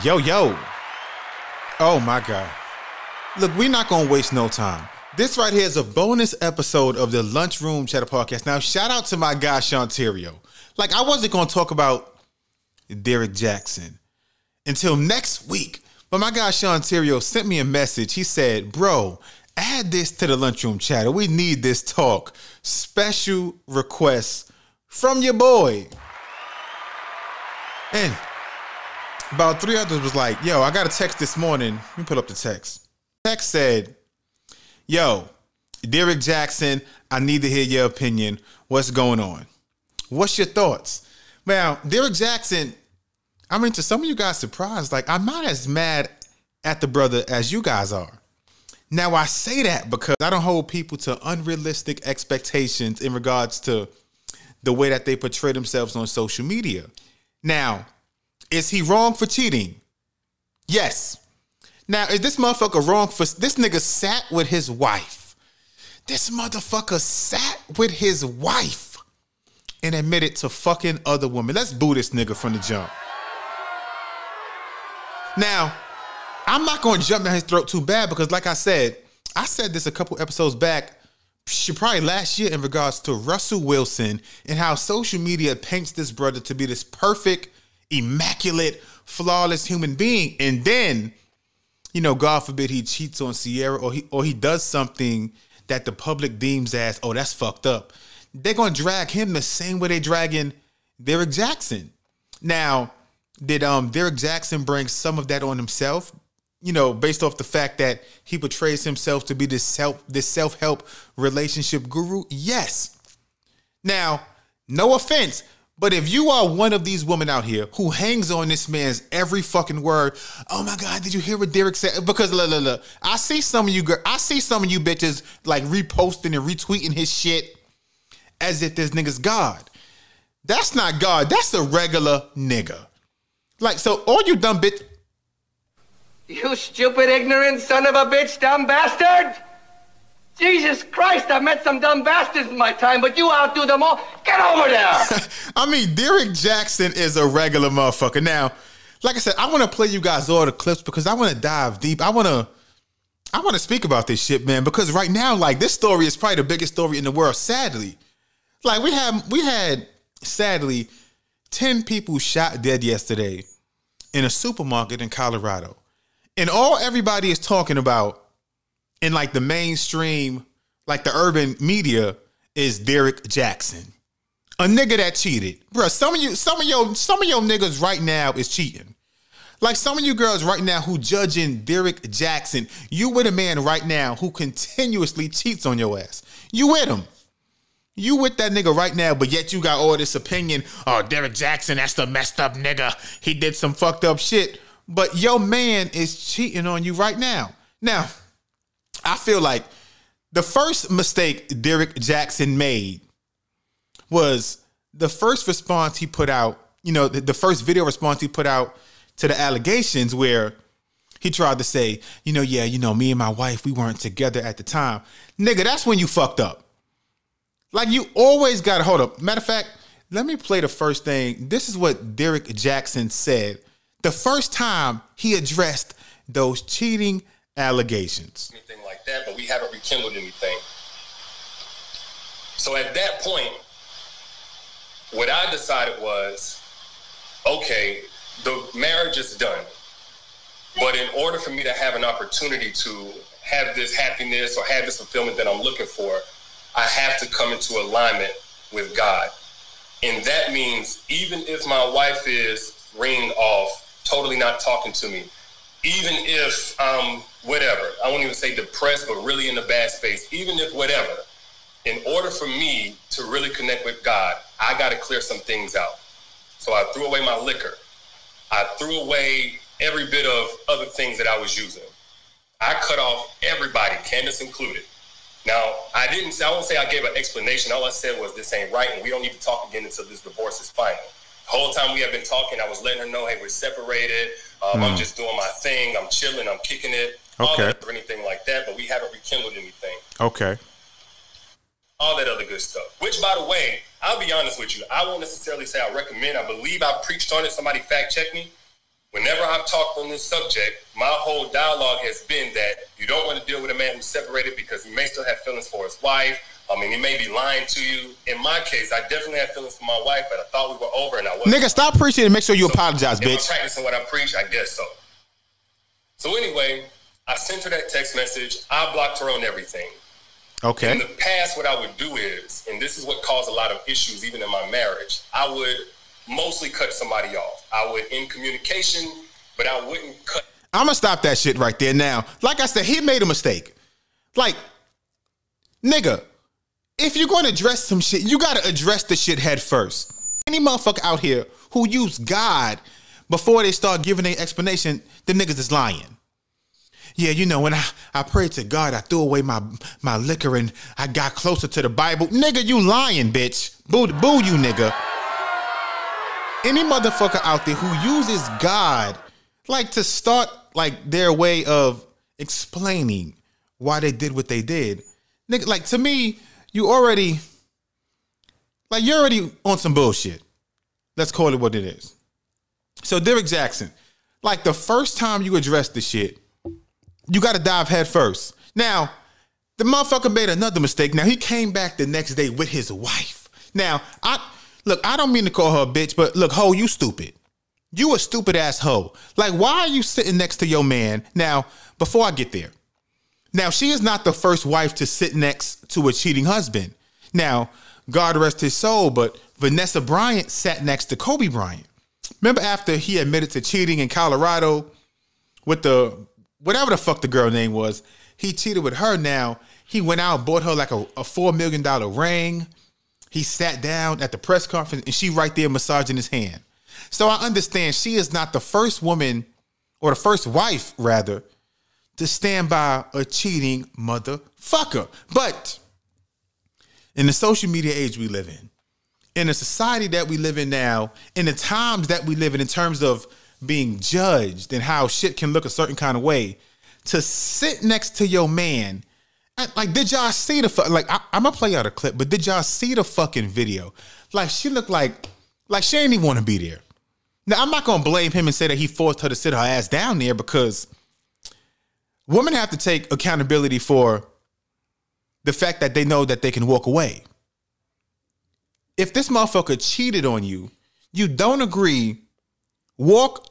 Yo, yo. Oh my God. Look, we're not going to waste no time. This right here is a bonus episode of the Lunchroom Chatter Podcast. Now, shout out to my guy, Shontario. Like, I wasn't going to talk about Derrick Jackson until next week. But my guy, Shontario, sent me a message. He said, Bro, add this to the Lunchroom Chatter. We need this talk. Special requests from your boy. And about three others was like, yo, I got a text this morning. Let me pull up the text. Text said, yo, Derrick Jackson, I need to hear your opinion. What's going on? What's your thoughts? Now, Derrick Jackson, I mean, to some of you guys surprised, like, I'm not as mad at the brother as you guys are. Now, I say that because I don't hold people to unrealistic expectations in regards to the way that they portray themselves on social media. Now, is he wrong for cheating? Yes. Now, is this motherfucker wrong for this nigga sat with his wife? This motherfucker sat with his wife and admitted to fucking other women. Let's boo this nigga from the jump. Now, I'm not to jump down his throat too bad because, like I said, I said this a couple episodes back, probably last year, in regards to Russell Wilson and how social media paints this brother to be this perfect immaculate, flawless human being. And then, you know, God forbid he cheats on Ciara or he or he does something that the public deems as, oh, that's fucked up. They're gonna drag him the same way they dragging Derrick Jackson. Now, did um Derrick Jaxn bring some of that on himself? You know, based off the fact that he portrays himself to be this self this self-help relationship guru? Yes. Now, no offense, but if you are one of these women out here who hangs on this man's every fucking word, oh my god, did you hear what Derrick said? Because look, look, look, I see some of you, I see some of you bitches like reposting and retweeting his shit as if this nigga's God. That's not God. That's a regular nigga. Like so, all you dumb bitch. You stupid, ignorant son of a bitch, dumb bastard! Jesus Christ, I've met some dumb bastards in my time, but you outdo them all. Get over there! I mean, Derrick Jackson is a regular motherfucker. Now, like I said, I want to play you guys all the clips because I want to dive deep. I want to. I want to speak about this shit, man, because right now, like this story is probably the biggest story in the world. Sadly, like we had, we had, sadly, ten people shot dead yesterday in a supermarket in Colorado, and all everybody is talking about in like the mainstream, like the urban media, is Derrick Jackson. A nigga that cheated. Bro, some of you, some of your, some of your niggas right now is cheating. Like some of you girls right now who judging Derrick Jackson, you with a man right now who continuously cheats on your ass. You with him. You with that nigga right now, but yet you got all this opinion. Oh, Derrick Jackson, that's the messed up nigga. He did some fucked up shit. But your man is cheating on you right now. Now, I feel like the first mistake Derrick Jackson made was the first response he put out, you know, the, the, first video response he put out to the allegations where he tried to say, you know, yeah, you know, me and my wife, we weren't together at the time. Nigga, that's when you fucked up. Like you always gotta hold up. Matter of fact, let me play the first thing. This is what Derrick Jackson said the first time he addressed those cheating allegations. Anything like that, but we haven't rekindled anything. So at that point, what I decided was, okay, the marriage is done. But in order for me to have an opportunity to have this happiness or have this fulfillment that I'm looking for, I have to come into alignment with God. And that means even if my wife is ringing off, totally not talking to me, even if um, whatever, I won't even say depressed, but really in a bad space, even if whatever, in order for me to really connect with God, I got to clear some things out. So I threw away my liquor. I threw away every bit of other things that I was using. I cut off everybody, Candace included. Now, I didn't say, I won't say I gave an explanation. All I said was, this ain't right, and we don't need to talk again until this divorce is final. The whole time we have been talking, I was letting her know, hey, we're separated. Um, mm. I'm hmm. just doing my thing. I'm chilling. I'm kicking it. Okay. or anything like that, but we haven't rekindled anything. Okay. All that other good stuff. Which, by the way, I'll be honest with you. I won't necessarily say I recommend. I believe I preached on it. Somebody fact check me. whenever I've talked on this subject, my whole dialogue has been that you don't want to deal with a man who's separated because he may still have feelings for his wife. I mean, he may be lying to you. In my case, I definitely had feelings for my wife, but I thought we were over and I wasn't. Nigga, stop preaching and make sure you So, apologize, bitch. I bitch. practicing what I preach? I guess so. So anyway, I sent her that text message. I blocked her on everything. Okay. In the past, what I would do is, and this is what caused a lot of issues even in my marriage, I would mostly cut somebody off. I would in communication, but I wouldn't cut I'm gonna stop that shit right there now. Like I said, he made a mistake. Like, nigga, if you're gonna address some shit, you gotta address the shit head first. Any motherfucker out here who use God before they start giving an explanation, the niggas is lying. Yeah, you know, when I, I prayed to God, I threw away my my liquor and I got closer to the Bible. Nigga, you lying, bitch. Boo, boo you, nigga. Any motherfucker out there who uses God like to start like their way of explaining why they did what they did. Nigga, like to me, you already like you're already on some bullshit. Let's call it what it is. So Derek Jackson, like the first time you address the shit, you got to dive head first. Now, the motherfucker made another mistake. Now he came back the next day with his wife. Now, I look, I don't mean to call her a bitch, but look, ho, you stupid. You a stupid ass hoe. Like, why are you sitting next to your man? Now, before I get there, now she is not the first wife to sit next to a cheating husband. Now, God rest his soul, but Vanessa Bryant sat next to Kobe Bryant. Remember after he admitted to cheating in Colorado with the whatever the fuck the girl name was, he cheated with her. Now he went out, bought her like a, a four million dollar ring. He sat down at the press conference and she right there massaging his hand. So I understand she is not the first woman or the first wife, rather, to stand by a cheating motherfucker. But in the social media age we live in, in the society that we live in now, in the times that we live in, in terms of being judged and how shit can look a certain kind of way, to sit next to your man, like, did y'all see the fu- like? I, I'm gonna play out a clip, but did y'all see the fucking video? Like, she looked like, like she didn't even want to be there. Now, I'm not gonna blame him and say that he forced her to sit her ass down there because women have to take accountability for the fact that they know that they can walk away. If this motherfucker cheated on you, you don't agree, walk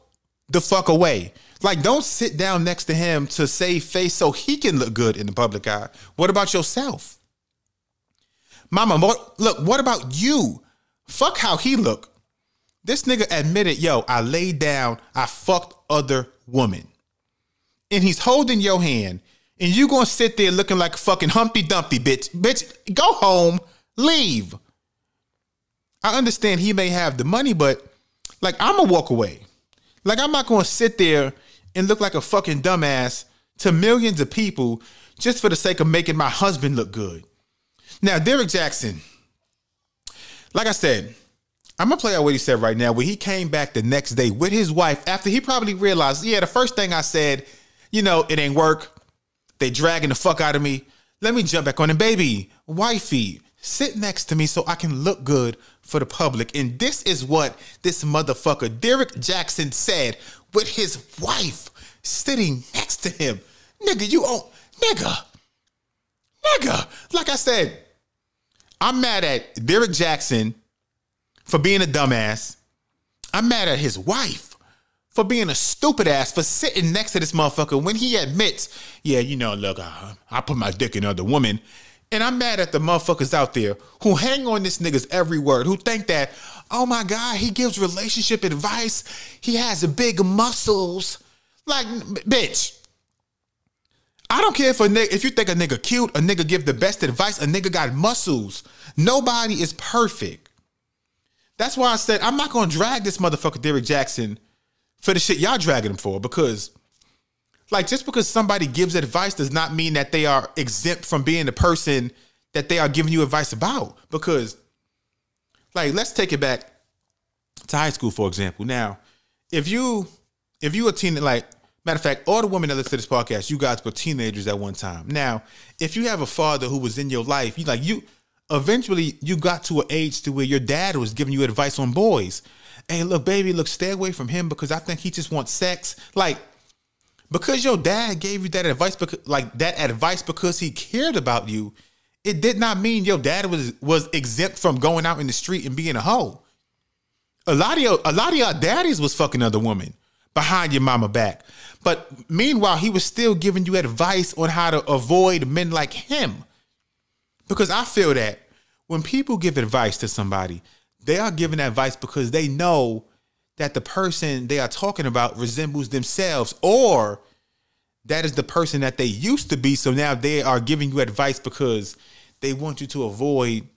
the fuck away. Like, don't sit down next to him to save face so he can look good in the public eye. What about yourself? Mama, look, what about you? Fuck how he look. This nigga admitted, yo, I laid down, I fucked other woman. And he's holding your hand, and you gonna sit there looking like a fucking Humpty Dumpty, bitch. Bitch, go home, leave. I understand he may have the money, but like I'm gonna walk away. Like I'm not gonna sit there and look like a fucking dumbass to millions of people just for the sake of making my husband look good. Now, Derrick Jackson, like I said, I'm gonna play out what he said right now. When he came back the next day with his wife after he probably realized, yeah, the first thing I said, you know, it ain't work. They dragging the fuck out of me. Let me jump back on it, baby, wifey, sit next to me so I can look good for the public. And this is what this motherfucker Derrick Jackson said with his wife sitting next to him. Nigga, you own nigga. Nigga. Like I said, I'm mad at Derrick Jackson for being a dumbass. I'm mad at his wife for being a stupid ass for sitting next to this motherfucker when he admits, yeah, you know, look, I, I put my dick in other women. And I'm mad at the motherfuckers out there who hang on this nigga's every word, who think that, oh my God, he gives relationship advice. He has big muscles. Like, bitch. I don't care if a nigga, if you think a nigga cute, a nigga give the best advice, a nigga got muscles. Nobody is perfect. That's why I said I'm not gonna drag this motherfucker Derrick Jackson for the shit y'all dragging him for because like just because somebody gives advice does not mean that they are exempt from being the person that they are giving you advice about. Because like let's take it back to high school for example. Now if you if you a teen like matter of fact all the women that listen to this podcast you guys were teenagers at one time. Now if you have a father who was in your life you like you eventually you got to an age to where your dad was giving you advice on boys. Hey, look, baby, look, stay away from him because I think he just wants sex. Like, because your dad gave you that advice, because like that advice because he cared about you, it did not mean your dad was was exempt from going out in the street and being a hoe. A lot of your, a lot of your daddies was fucking other women behind your mama back. But meanwhile, he was still giving you advice on how to avoid men like him. Because I feel that when people give advice to somebody, they are giving advice because they know that the person they are talking about resembles themselves or that is the person that they used to be. So now they are giving you advice because they want you to avoid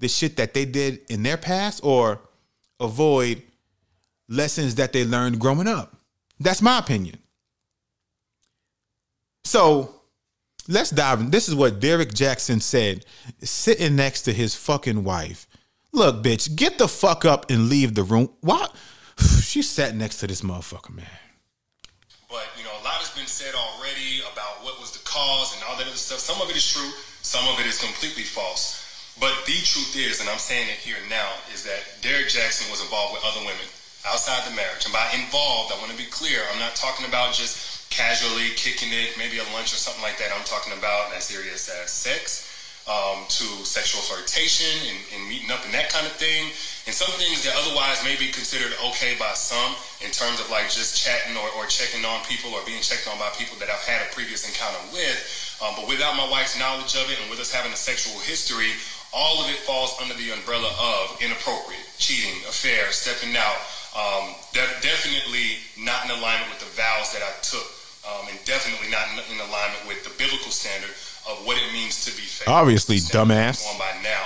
the shit that they did in their past or avoid lessons that they learned growing up. That's my opinion. So let's dive in. This is what Derrick Jackson said, sitting next to his fucking wife. Look, bitch, get the fuck up and leave the room. What? She sat next to this motherfucker, man. But you know, a lot has been said already about what was the cause and all that other stuff. Some of it is true, some of it is completely false. But the truth is, and I'm saying it here now, is that Derrick Jackson was involved with other women outside the marriage. And by involved, I want to be clear, I'm not talking about just casually kicking it, maybe a lunch or something like that. I'm talking about as serious as sex, um, to sexual flirtation and, and, meeting up and that kind of thing. And some things that otherwise may be considered okay by some in terms of like just chatting or, or checking on people or being checked on by people that I've had a previous encounter with. Um, but without my wife's knowledge of it and with us having a sexual history, all of it falls under the umbrella of inappropriate, cheating, affair, stepping out. Um, de- definitely not in alignment with the vows that I took, um, and definitely not in, in alignment with the biblical standard of what it means to be faithful. Obviously, dumbass. On by now.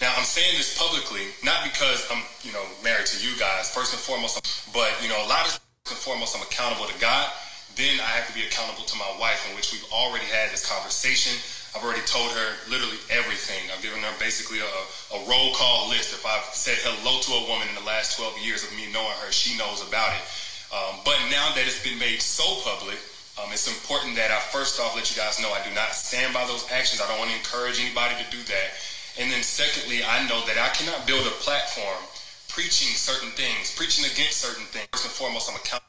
Now I'm saying this publicly, not because I'm, you know, married to you guys. First and foremost, but you know, a lot of first and foremost, I'm accountable to God. Then I have to be accountable to my wife, in which we've already had this conversation. I've already told her literally everything. I've given her basically a, a roll call list. If I've said hello to a woman in the last 12 years of me knowing her, she knows about it. Um, but now that it's been made so public, um, it's important that I first off let you guys know I do not stand by those actions. I don't want to encourage anybody to do that. And then secondly, I know that I cannot build a platform preaching certain things, preaching against certain things. First and foremost, I'm accountable.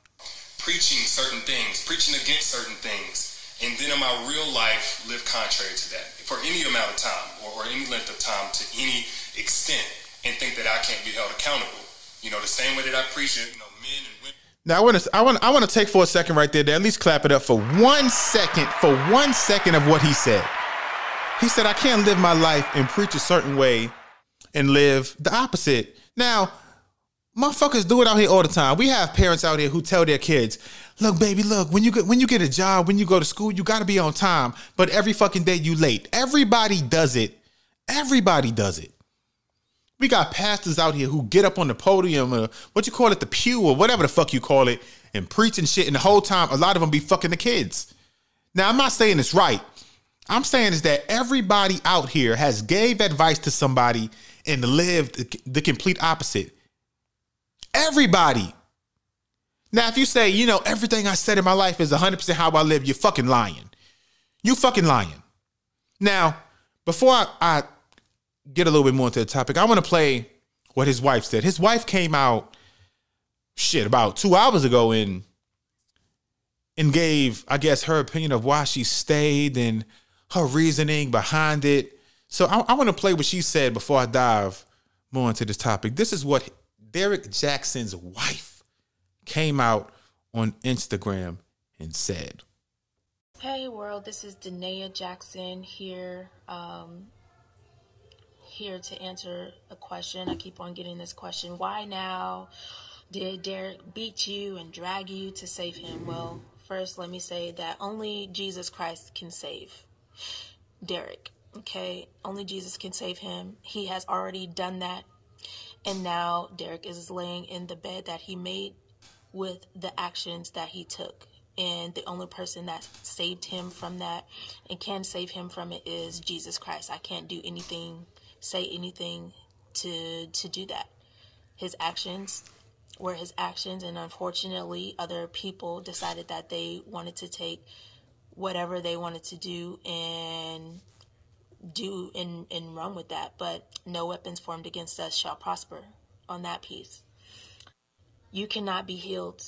Preaching certain things, preaching against certain things, and then in my real life live contrary to that for any amount of time or, or any length of time to any extent, and think that I can't be held accountable. You know, the same way that I preach it, you know. Now I want to I want I want to take for a second right there to at least clap it up for one second for one second of what he said. He said I can't live my life and preach a certain way and live the opposite. Now, motherfuckers do it out here all the time. We have parents out here who tell their kids, "Look, baby, look, when you get when you get a job, when you go to school, you got to be on time, but every fucking day you late." Everybody does it. Everybody does it. We got pastors out here who get up on the podium or what you call it, the pew or whatever the fuck you call it, and preaching shit. And the whole time, a lot of them be fucking the kids. Now, I'm not saying it's right. I'm saying is that everybody out here has gave advice to somebody and lived the complete opposite. Everybody. Now, if you say, you know, everything I said in my life is 100% how I live, you're fucking lying. You fucking lying. Now, before I, I get a little bit more into the topic, I want to play what his wife said. His wife came out shit about two hours ago and and gave, I guess, her opinion of why she stayed and her reasoning behind it. So I, I want to play what she said before I dive more into this topic. This is what Derrick Jackson's wife came out on Instagram and said. Hey world, this is Danae Jackson here. Um, here to answer a question. I keep on getting this question. Why now did Derrick beat you and drag you to save him? Well, first, let me say that only Jesus Christ can save Derrick. Okay, only Jesus can save him. He has already done that. And now Derek is laying in the bed that he made with the actions that he took. And the only person that saved him from that and can save him from it is Jesus Christ. I can't do anything say anything to to do that. His actions were his actions, and unfortunately, other people decided that they wanted to take whatever they wanted to do and do and, and run with that. But no weapons formed against us shall prosper on that piece. you cannot be healed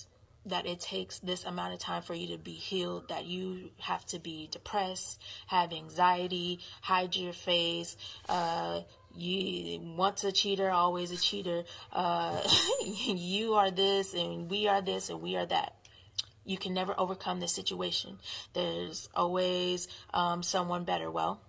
that it takes this amount of time for you to be healed, that you have to be depressed, have anxiety, hide your face, uh, you once a cheater, always a cheater, uh, you are this and we are this and we are that. You can never overcome this situation. There's always um, someone better. Well,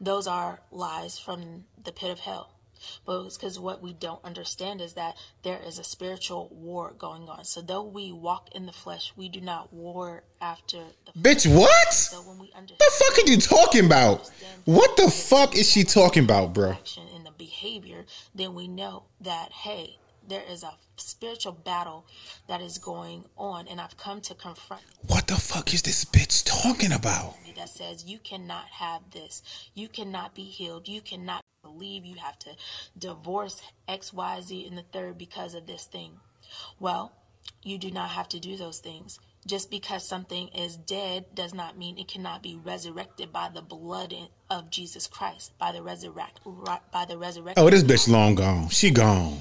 those are lies from the pit of hell. But it's because what we don't understand is that there is a spiritual war going on. So though we walk in the flesh, we do not war after the Bitch, what? So when we understand The fuck are you talking about? What the fuck is she talking about, bro? In the behavior, then we know that hey, there is a spiritual battle that is going on, and I've come to confront What the fuck is this bitch talking about? that says you cannot have this, you cannot be healed, you cannot believe, you have to divorce X, Y, Z, and the third because of this thing. Well, you do not have to do those things. Just because something is dead does not mean it cannot be resurrected by the blood of Jesus Christ, by the resurrect, by the resurrection. Oh, this bitch long gone. She gone.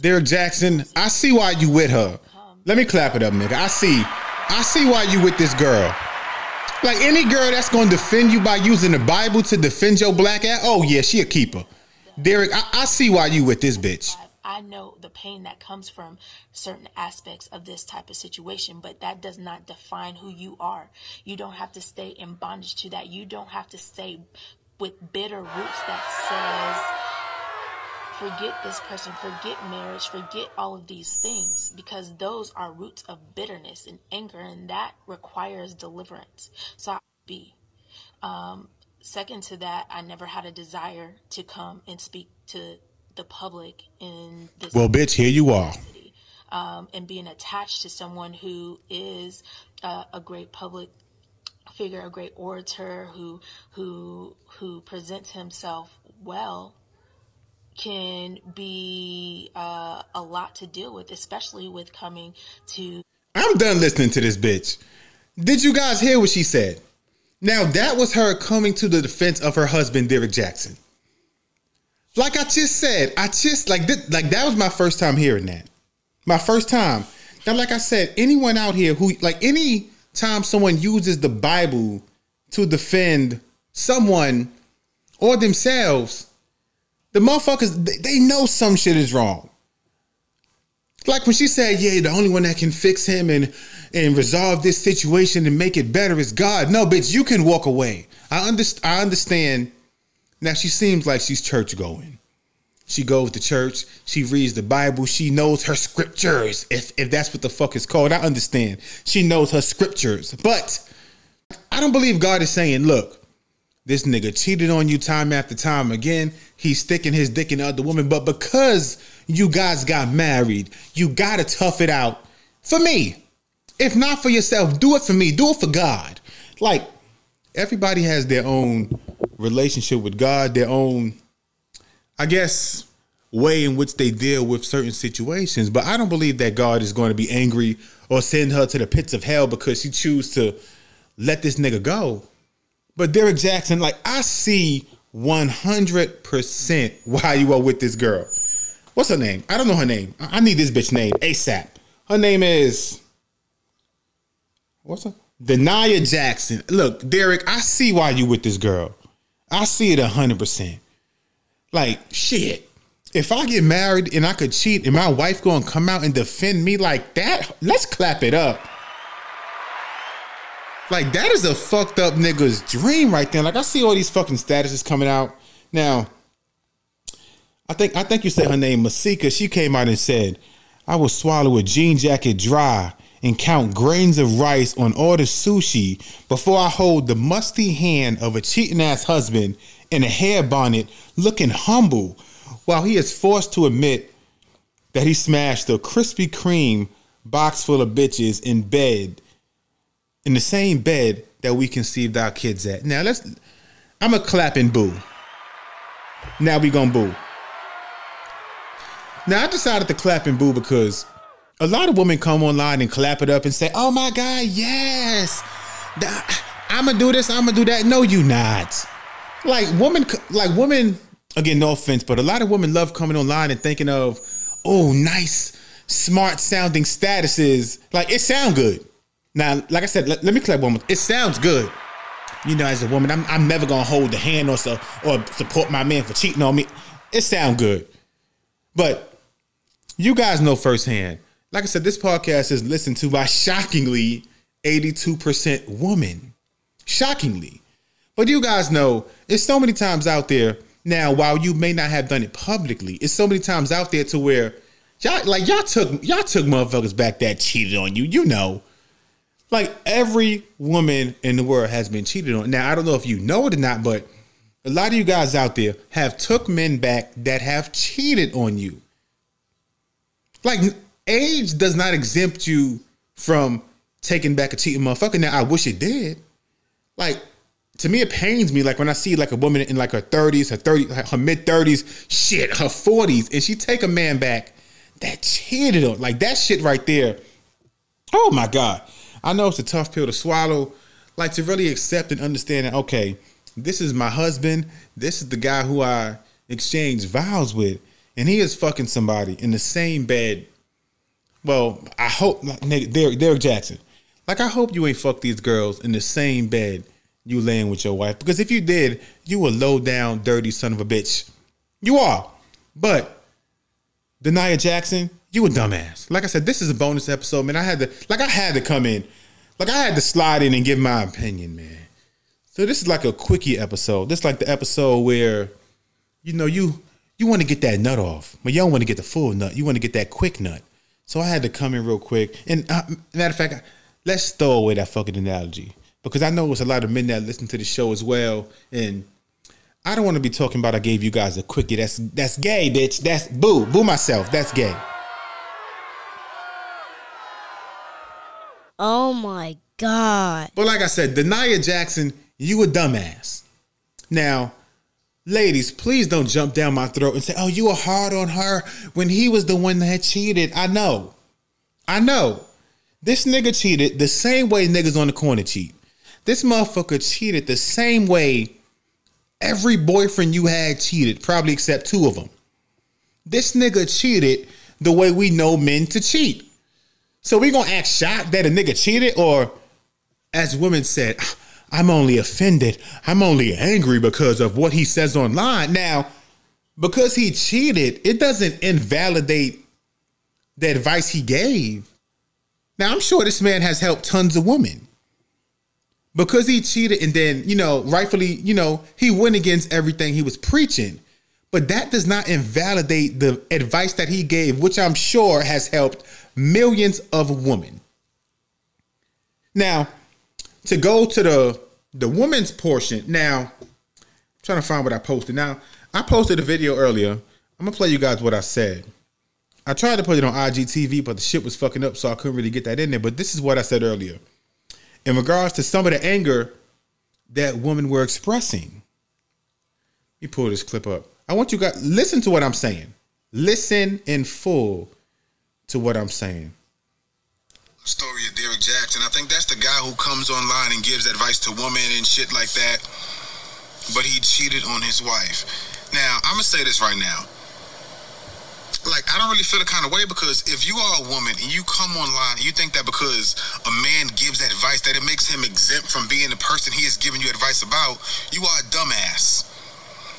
Derrick Jackson, I see why you with her. Let me clap it up, nigga. I see. I see why you with this girl. Like any girl that's gonna defend you by using the Bible to defend your black ass, oh yeah, she a keeper. Derrick, I, I see why you with this bitch. I know the pain that comes from certain aspects of this type of situation, but that does not define who you are. You don't have to stay in bondage to that. You don't have to stay with bitter roots that says, forget this person, forget marriage, forget all of these things, because those are roots of bitterness and anger, and that requires deliverance. So I be. Um, second to that, I never had a desire to come and speak to the public in this Well, bitch, here you are. um, and being attached to someone who is uh, a great public figure, a great orator who who who presents himself well can be uh, a lot to deal with, especially with coming to I'm done listening to this bitch. Did you guys hear what she said? Now that was her coming to the defense of her husband, Derrick Jackson. Like I just said, I just like this, like that was my first time hearing that. My first time. Now, like I said, anyone out here who like any time someone uses the Bible to defend someone or themselves, the motherfuckers they, they know some shit is wrong. Like when she said, "Yeah, the only one that can fix him and and resolve this situation and make it better is God." No, bitch, you can walk away. I understand. I understand. Now she seems like she's church going. She goes to church. She reads the Bible. She knows her scriptures. If if that's what the fuck is called, I understand. She knows her scriptures, but I don't believe God is saying, "Look, this nigga cheated on you time after time again. He's sticking his dick in other women, But because you guys got married, you gotta tough it out for me. If not for yourself, do it for me. Do it for God. Like everybody has their own relationship with God, their own, I guess, way in which they deal with certain situations. But I don't believe that God is going to be angry or send her to the pits of hell because she choose to let this nigga go. But Derrick Jackson, like I see 100% why you are with this girl. What's her name? I don't know her name. I need this bitch name ASAP. Her name is what's her? Denia Jackson. Look, Derrick, I see why you with this girl. I see it 100%. Like, shit. If I get married and I could cheat and my wife gonna come out and defend me like that, let's clap it up. Like that is a fucked up nigga's dream right there. Like I see all these fucking statuses coming out. Now, I think I think you said her name Masika. She came out and said, "I will swallow a jean jacket dry and count grains of rice on all the sushi before I hold the musty hand of a cheating ass husband in a hair bonnet, looking humble, while he is forced to admit that he smashed a Krispy Kreme box full of bitches in bed." In the same bed that we conceived our kids at. Now let's I'm a clap and boo. Now we gonna boo. Now I decided to clap and boo because a lot of women come online and clap it up and say, "Oh my God, yes, I'm gonna do this, I'm gonna do that." No, you not. Like women, like women. Again, no offense, but a lot of women love coming online and thinking of, "Oh, nice, smart sounding statuses. Like it sound good. Now, like I said, let, let me clear one more. It sounds good. You know, as a woman, I'm, I'm never gonna hold the hand or so or support my man for cheating on me. It sounds good, but you guys know firsthand. Like I said, this podcast is listened to by shockingly 82% women. Shockingly. But you guys know it's so many times out there now, while you may not have done it publicly, it's so many times out there to where y'all like y'all took y'all took motherfuckers back that cheated on you. You know. Like every woman in the world has been cheated on. Now I don't know if you know it or not, but a lot of you guys out there have took men back that have cheated on you. Like age does not exempt you from taking back a cheating motherfucker. Now I wish it did. Like to me, it pains me. Like when I see like a woman in like her thirties, her thirty, her mid thirties, shit, her forties, and she take a man back that cheated on. Like that shit right there. Oh my god! I know it's a tough pill to swallow. Like to really accept and understand that. Okay, this is my husband. This is the guy who I exchanged vows with, and he is fucking somebody in the same bed. Well, I hope Derrick, Derrick Jaxn. Like I hope you ain't fuck these girls in the same bed you laying with your wife. Because if you did, you a low down, dirty son of a bitch. You are. But Denia Jackson, you a dumbass. Like I said, this is a bonus episode, man. I had to like I had to come in. Like I had to slide in and give my opinion, man. So this is like a quickie episode. This is like the episode where, you know, you you want to get that nut off, but you don't want to get the full nut. You want to get that quick nut. So I had to come in real quick. And uh, matter of fact, let's throw away that fucking analogy because I know it's a lot of men that listen to the show as well, and I don't want to be talking about. I gave you guys a quickie. That's that's gay, bitch. That's boo, boo myself. That's gay. Oh my god! But like I said, Denia Jackson, you a dumbass. Now, ladies, please don't jump down my throat and say, "Oh, you were hard on her when he was the one that cheated." I know, I know. This nigga cheated the same way niggas on the corner cheat. This motherfucker cheated the same way every boyfriend you had cheated, probably except two of them. This nigga cheated the way we know men to cheat. So we gonna act shocked that a nigga cheated, or as women said, I'm only offended. I'm only angry because of what he says online. Now, because he cheated, it doesn't invalidate the advice he gave. Now, I'm sure this man has helped tons of women because he cheated and then, you know, rightfully, you know, he went against everything he was preaching. But that does not invalidate the advice that he gave, which I'm sure has helped millions of women. Now, to go to the the woman's portion. Now, I'm trying to find what I posted. Now, I posted a video earlier. I'm gonna play you guys what I said. I tried to put it on IGTV, but the shit was fucking up, so I couldn't really get that in there. But this is what I said earlier in regards to some of the anger that women were expressing. Let me pull this clip up. I want you guys listen to what I'm saying. Listen in full to what I'm saying. Story of Derrick Jaxn. I think that's the guy who comes online and gives advice to women and shit like that. But he cheated on his wife. Now, I'm gonna say this right now like I don't really feel the kind of way because if you are a woman and you come online and you think that because a man gives advice that it makes him exempt from being the person he is giving you advice about, you are a dumbass.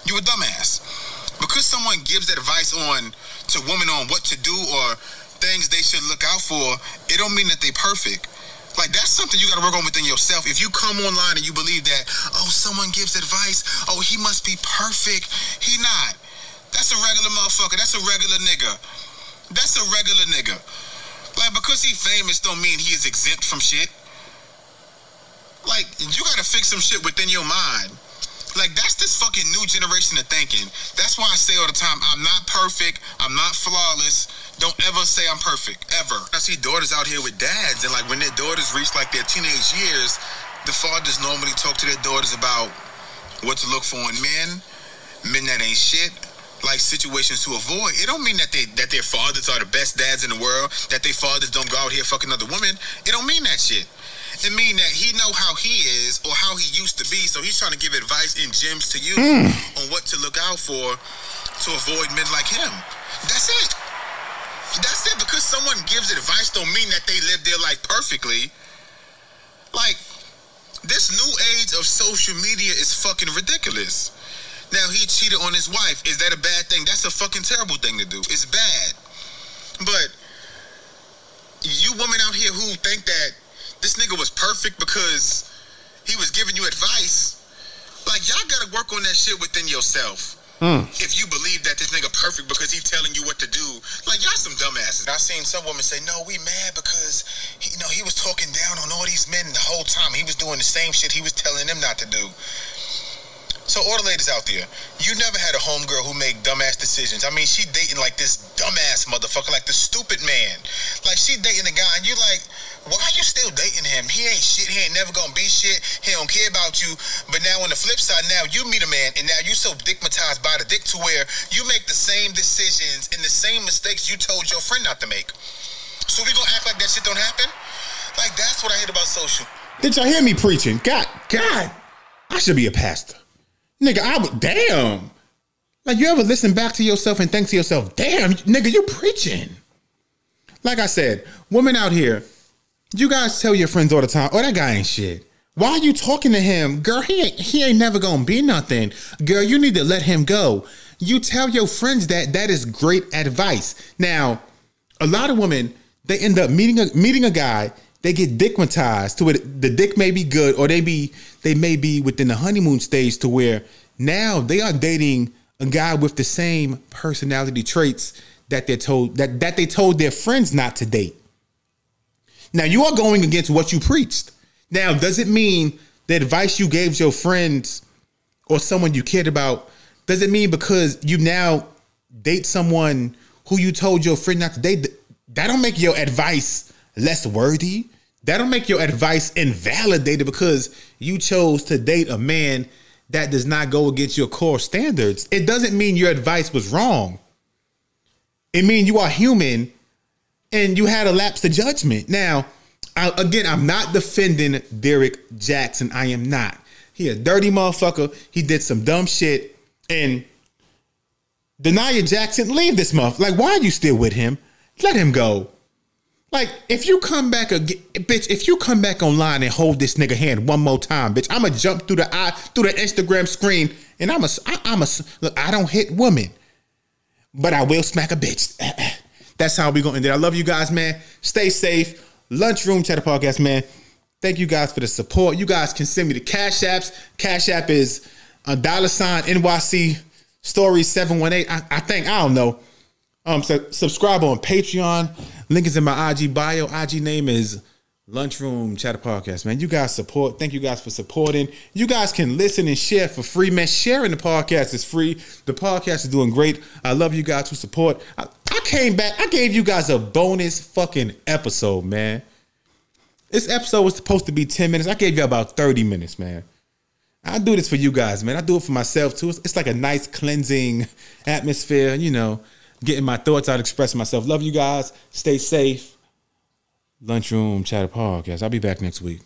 You a dumbass. Because someone gives advice on to women on what to do or things they should look out for, it don't mean that they perfect. Like that's something you gotta work on within yourself. If you come online and you believe that, oh, someone gives advice, oh, he must be perfect. He not. That's a regular motherfucker. That's a regular nigga. That's a regular nigga. Like because he famous don't mean he is exempt from shit. Like you gotta fix some shit within your mind. Like that's this fucking new generation of thinking. That's why I say all the time, I'm not perfect. I'm not flawless. Don't ever say I'm perfect. Ever. I see daughters out here with dads, and like when their daughters reach like their teenage years, the fathers normally talk to their daughters about what to look for in men, men that ain't shit, like situations to avoid. It don't mean that they that their fathers are the best dads in the world, that their fathers don't go out here fucking other women. It don't mean that shit. It mean that he know how he is or how he used to be, so he's trying to give advice and gems to you mm. on what to look out for to avoid men like him. That's it. That's it. Because someone gives advice don't mean that they live their life perfectly. Like, this new age of social media is fucking ridiculous. Now he cheated on his wife. Is that a bad thing? That's a fucking terrible thing to do. It's bad. But you women out here who think that this nigga was perfect because he was giving you advice, like y'all gotta work on that shit within yourself. Hmm. If you believe that this nigga perfect because he's telling you what to do, like y'all some dumbasses. I seen some women say, "No, we mad because he, you know he was talking down on all these men the whole time. He was doing the same shit he was telling them not to do." So all the ladies out there, you never had a homegirl who made dumbass decisions. I mean, she dating like this dumbass motherfucker, like the stupid man. Like she dating a guy, and you're like, why are you still dating him? He ain't shit. He ain't never gonna be shit. He don't care about you. But now on the flip side, now you meet a man, and now you so digmatized by the dick to where you make the same decisions and the same mistakes you told your friend not to make. So we gonna act like that shit don't happen? Like that's what I hate about social. Did y'all hear me preaching? God, God, I should be a pastor. Nigga, I would, damn. Like, you ever listen back to yourself and think to yourself, damn, nigga, you preaching. Like I said, women out here, you guys tell your friends all the time, oh, that guy ain't shit. Why are you talking to him? Girl, he ain't, he ain't never gonna be nothing. Girl, you need to let him go. You tell your friends that that is great advice. Now, a lot of women, they end up meeting a meeting a guy, they get dickmatized to it. The dick may be good, or they be they may be within the honeymoon stage to where now they are dating a guy with the same personality traits that they're told that that they told their friends not to date. Now you are going against what you preached. Now, does it mean the advice you gave your friends or someone you cared about? Does it mean because you now date someone who you told your friend not to date? That don't make your advice less worthy. That don't make your advice invalidated because you chose to date a man that does not go against your core standards. It doesn't mean your advice was wrong. It means you are human and you had a lapse of judgment. Now, I, again, I'm not defending Derrick Jackson. I am not. He a dirty motherfucker. He did some dumb shit. And Denia Jackson, leave this month. Like, why are you still with him? Let him go. Like, if you come back again, bitch, if you come back online and hold this nigga hand one more time, bitch, I'ma jump through the eye through the Instagram screen and I'm a I, I'm a look, I don't hit women, but I will smack a bitch. That's how we gonna end it. I love you guys, man. Stay safe. Lunchroom Chatter Podcast, man. Thank you guys for the support. You guys can send me the Cash Apps. Cash App is a dollar sign NYC Story 718. I, I think, I don't know. Um, so subscribe on Patreon. Link is in my IG bio. IG name is Lunchroom Chatter Podcast, man. You guys support. Thank you guys for supporting. You guys can listen and share for free, man. Sharing the podcast is free. The podcast is doing great. I love you guys who support. I, I came back. I gave you guys a bonus fucking episode, man. This episode was supposed to be 10 minutes. I gave you about 30 minutes, man. I do this for you guys, man. I do it for myself too. It's, it's like a nice cleansing atmosphere, you know, getting my thoughts out, expressing myself. Love you guys. Stay safe. Lunchroom Chatter Podcast. I'll be back next week.